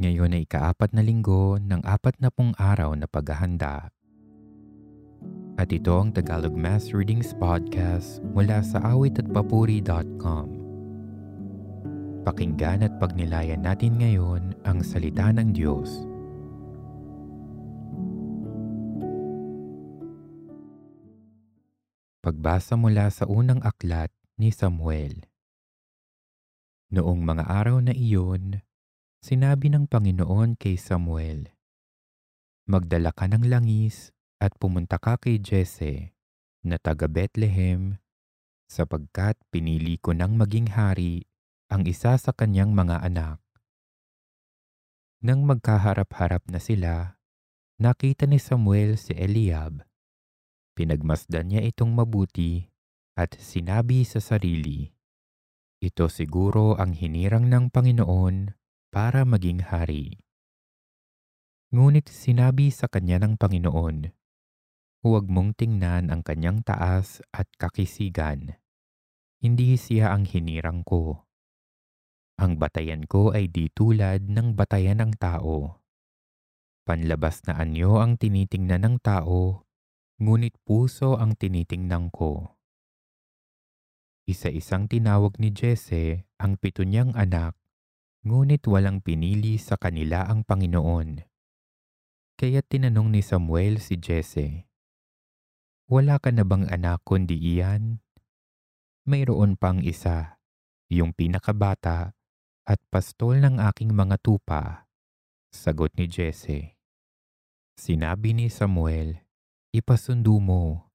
Ngayon ay ikaapat na linggo ng apat na pong araw na paghahanda. At ito ang Tagalog Mass Readings Podcast mula sa awit at Pakinggan at pagnilayan natin ngayon ang salita ng Diyos. Pagbasa mula sa unang aklat ni Samuel. Noong mga araw na iyon, Sinabi ng Panginoon kay Samuel, Magdala ka ng langis at pumunta ka kay Jesse na taga Bethlehem sapagkat pinili ko nang maging hari ang isa sa kanyang mga anak. Nang magkaharap-harap na sila, nakita ni Samuel si Eliab. Pinagmasdan niya itong mabuti at sinabi sa sarili, Ito siguro ang hinirang ng Panginoon para maging hari. Ngunit sinabi sa kanya ng Panginoon, Huwag mong tingnan ang kanyang taas at kakisigan. Hindi siya ang hinirang ko. Ang batayan ko ay di tulad ng batayan ng tao. Panlabas na anyo ang tinitingnan ng tao, ngunit puso ang tinitingnan ko. Isa-isang tinawag ni Jesse ang pito niyang anak Ngunit walang pinili sa kanila ang Panginoon. Kaya tinanong ni Samuel si Jesse, Wala ka na bang anak kundi iyan? Mayroon pang isa, yung pinakabata at pastol ng aking mga tupa. Sagot ni Jesse. Sinabi ni Samuel, Ipasundo mo.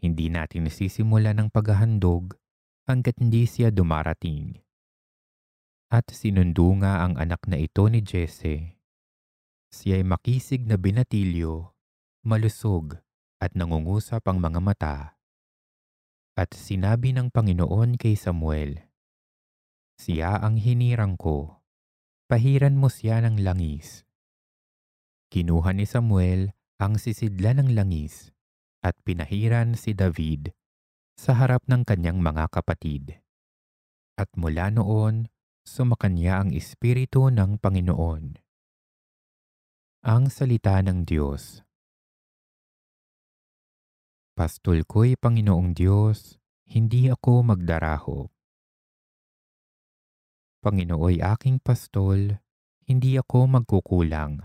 Hindi natin sisimula ng paghahandog hanggat hindi siya dumarating. At sinundo nga ang anak na ito ni Jesse. Siya'y makisig na binatilyo, malusog at nangungusap ang mga mata. At sinabi ng Panginoon kay Samuel, Siya ang hinirang ko, pahiran mo siya ng langis. Kinuha ni Samuel ang sisidla ng langis at pinahiran si David sa harap ng kanyang mga kapatid. At mula noon, sumakanya ang Espiritu ng Panginoon. Ang Salita ng Diyos Pastol ko'y Panginoong Diyos, hindi ako magdaraho. Panginooy aking pastol, hindi ako magkukulang.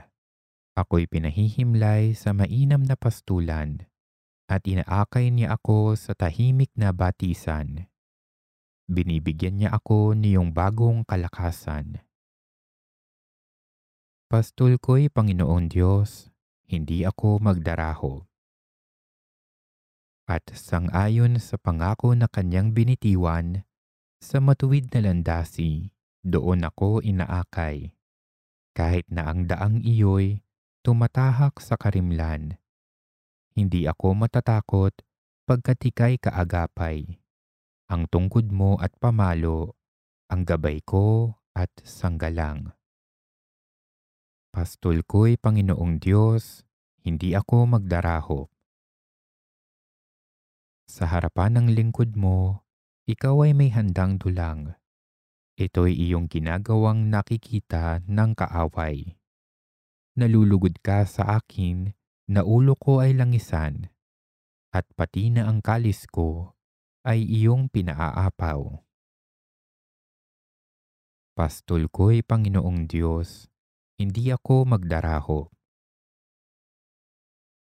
Ako'y pinahihimlay sa mainam na pastulan at inaakay niya ako sa tahimik na batisan. Binibigyan niya ako niyong bagong kalakasan. Pastol ko'y Panginoon Diyos, hindi ako magdaraho. At sangayon sa pangako na kanyang binitiwan, sa matuwid na landasi, doon ako inaakay. Kahit na ang daang iyo'y tumatahak sa karimlan. Hindi ako matatakot pagkat ika'y kaagapay ang tungkod mo at pamalo, ang gabay ko at sanggalang. Pastol ko'y Panginoong Diyos, hindi ako magdaraho. Sa harapan ng lingkod mo, ikaw ay may handang dulang. Ito'y iyong ginagawang nakikita ng kaaway. Nalulugod ka sa akin na ulo ko ay langisan, at pati na ang kalis ko ay iyong pinaaapaw. Pastol ko'y Panginoong Diyos, hindi ako magdaraho.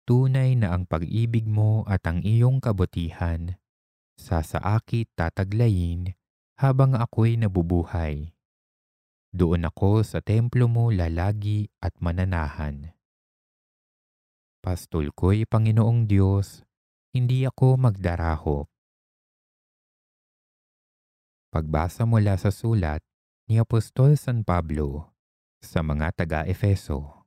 Tunay na ang pag-ibig mo at ang iyong kabutihan sa saakit tataglayin habang ako'y nabubuhay. Doon ako sa templo mo lalagi at mananahan. Pastol ko'y Panginoong Diyos, hindi ako magdaraho. Pagbasa mula sa sulat ni Apostol San Pablo sa mga taga-Efeso.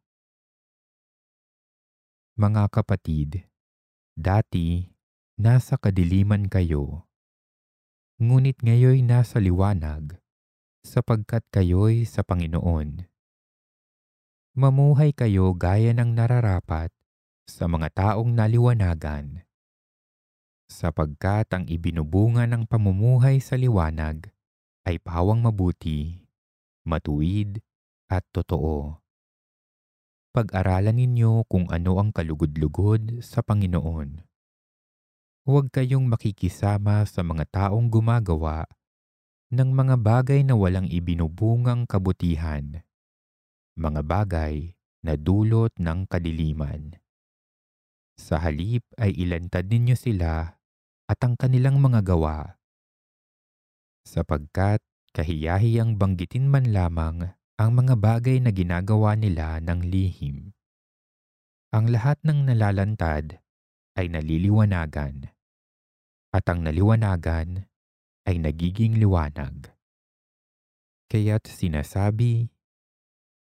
Mga kapatid, dati nasa kadiliman kayo, ngunit ngayoy nasa liwanag sapagkat kayo'y sa Panginoon. Mamuhay kayo gaya ng nararapat sa mga taong naliwanagan sapagkat ang ibinubunga ng pamumuhay sa liwanag ay pawang mabuti, matuwid, at totoo. Pag-aralan ninyo kung ano ang kalugod-lugod sa Panginoon. Huwag kayong makikisama sa mga taong gumagawa ng mga bagay na walang ibinubungang kabutihan, mga bagay na dulot ng kadiliman. Sa halip ay ilantad ninyo sila at ang kanilang mga gawa. Sapagkat kahiyahiyang banggitin man lamang ang mga bagay na ginagawa nila ng lihim. Ang lahat ng nalalantad ay naliliwanagan at ang naliwanagan ay nagiging liwanag. Kaya't sinasabi,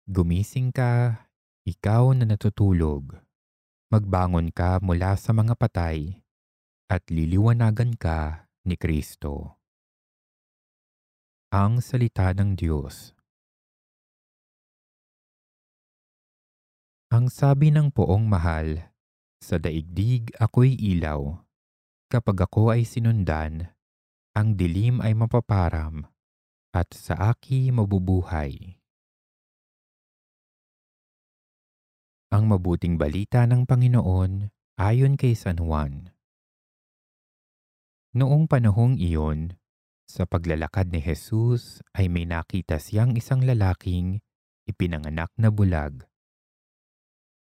Gumising ka, ikaw na natutulog magbangon ka mula sa mga patay at liliwanagan ka ni Kristo. Ang Salita ng Diyos Ang sabi ng poong mahal, sa daigdig ako'y ilaw. Kapag ako ay sinundan, ang dilim ay mapaparam at sa aki mabubuhay. Ang mabuting balita ng Panginoon ayon kay San Juan. Noong panahong iyon, sa paglalakad ni Jesus ay may nakita siyang isang lalaking ipinanganak na bulag.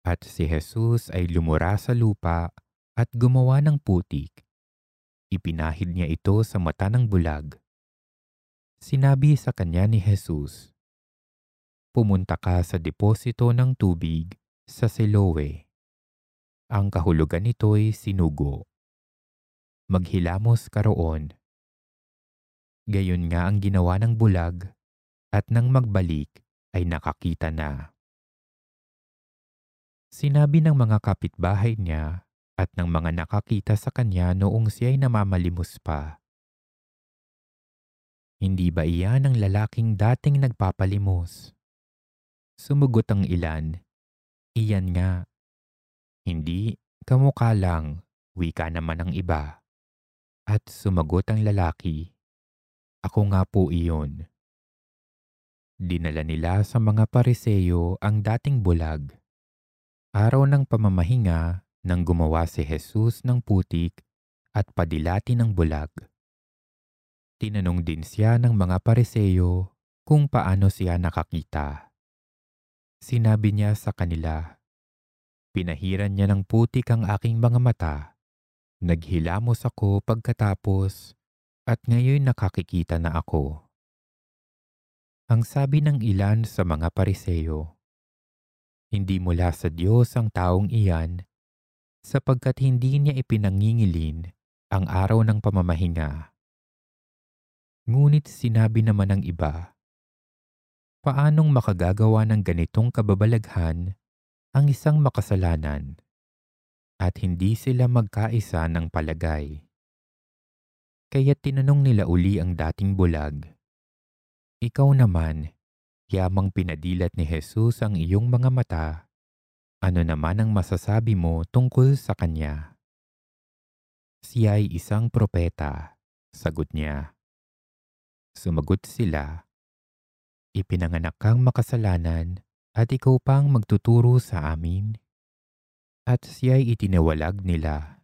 At si Jesus ay lumura sa lupa at gumawa ng putik. Ipinahid niya ito sa mata ng bulag. Sinabi sa kanya ni Jesus, Pumunta ka sa deposito ng tubig sa Siloe. Ang kahulugan nito'y sinugo. Maghilamos ka roon. Gayon nga ang ginawa ng bulag at nang magbalik ay nakakita na. Sinabi ng mga kapitbahay niya at ng mga nakakita sa kanya noong siya'y namamalimos pa. Hindi ba iyan ang lalaking dating nagpapalimos? Sumugot ang ilan Iyan nga. Hindi, kamukha lang, wika naman ng iba. At sumagot ang lalaki, Ako nga po iyon. Dinala nila sa mga pariseyo ang dating bulag. Araw ng pamamahinga nang gumawa si Jesus ng putik at padilati ng bulag. Tinanong din siya ng mga pariseyo kung paano siya nakakita. Sinabi niya sa kanila, Pinahiran niya ng putik ang aking mga mata. Naghilamos ako pagkatapos at ngayon nakakikita na ako. Ang sabi ng ilan sa mga pariseyo, Hindi mula sa Diyos ang taong iyan sapagkat hindi niya ipinangingilin ang araw ng pamamahinga. Ngunit sinabi naman ng iba, Paanong makagagawa ng ganitong kababalaghan ang isang makasalanan at hindi sila magkaisa ng palagay? Kaya tinanong nila uli ang dating bulag. Ikaw naman, yamang pinadilat ni Jesus ang iyong mga mata, ano naman ang masasabi mo tungkol sa kanya? Siya ay isang propeta, sagot niya. Sumagot sila, Ipinanganak kang makasalanan at ikaw pang magtuturo sa amin. At siya'y itinawalag nila.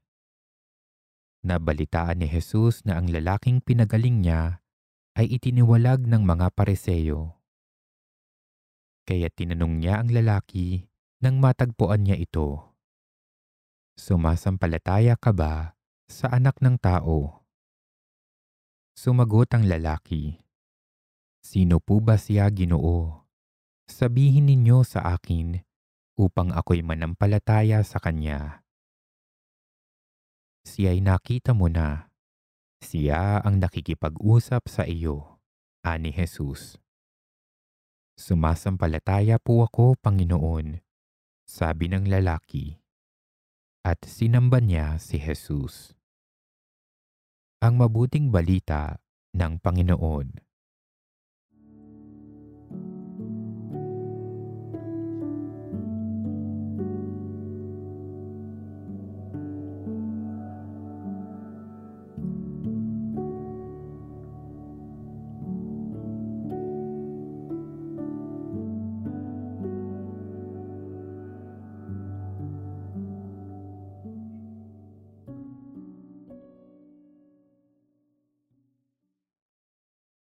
Nabalitaan ni Jesus na ang lalaking pinagaling niya ay itiniwalag ng mga pareseyo. Kaya tinanong niya ang lalaki nang matagpuan niya ito. Sumasampalataya ka ba sa anak ng tao? Sumagot ang lalaki. Sino po ba siya ginoo? Sabihin ninyo sa akin upang ako'y manampalataya sa kanya. Siya'y nakita mo na. Siya ang nakikipag-usap sa iyo, ani Jesus. Sumasampalataya po ako, Panginoon, sabi ng lalaki. At sinamba niya si Jesus. Ang mabuting balita ng Panginoon.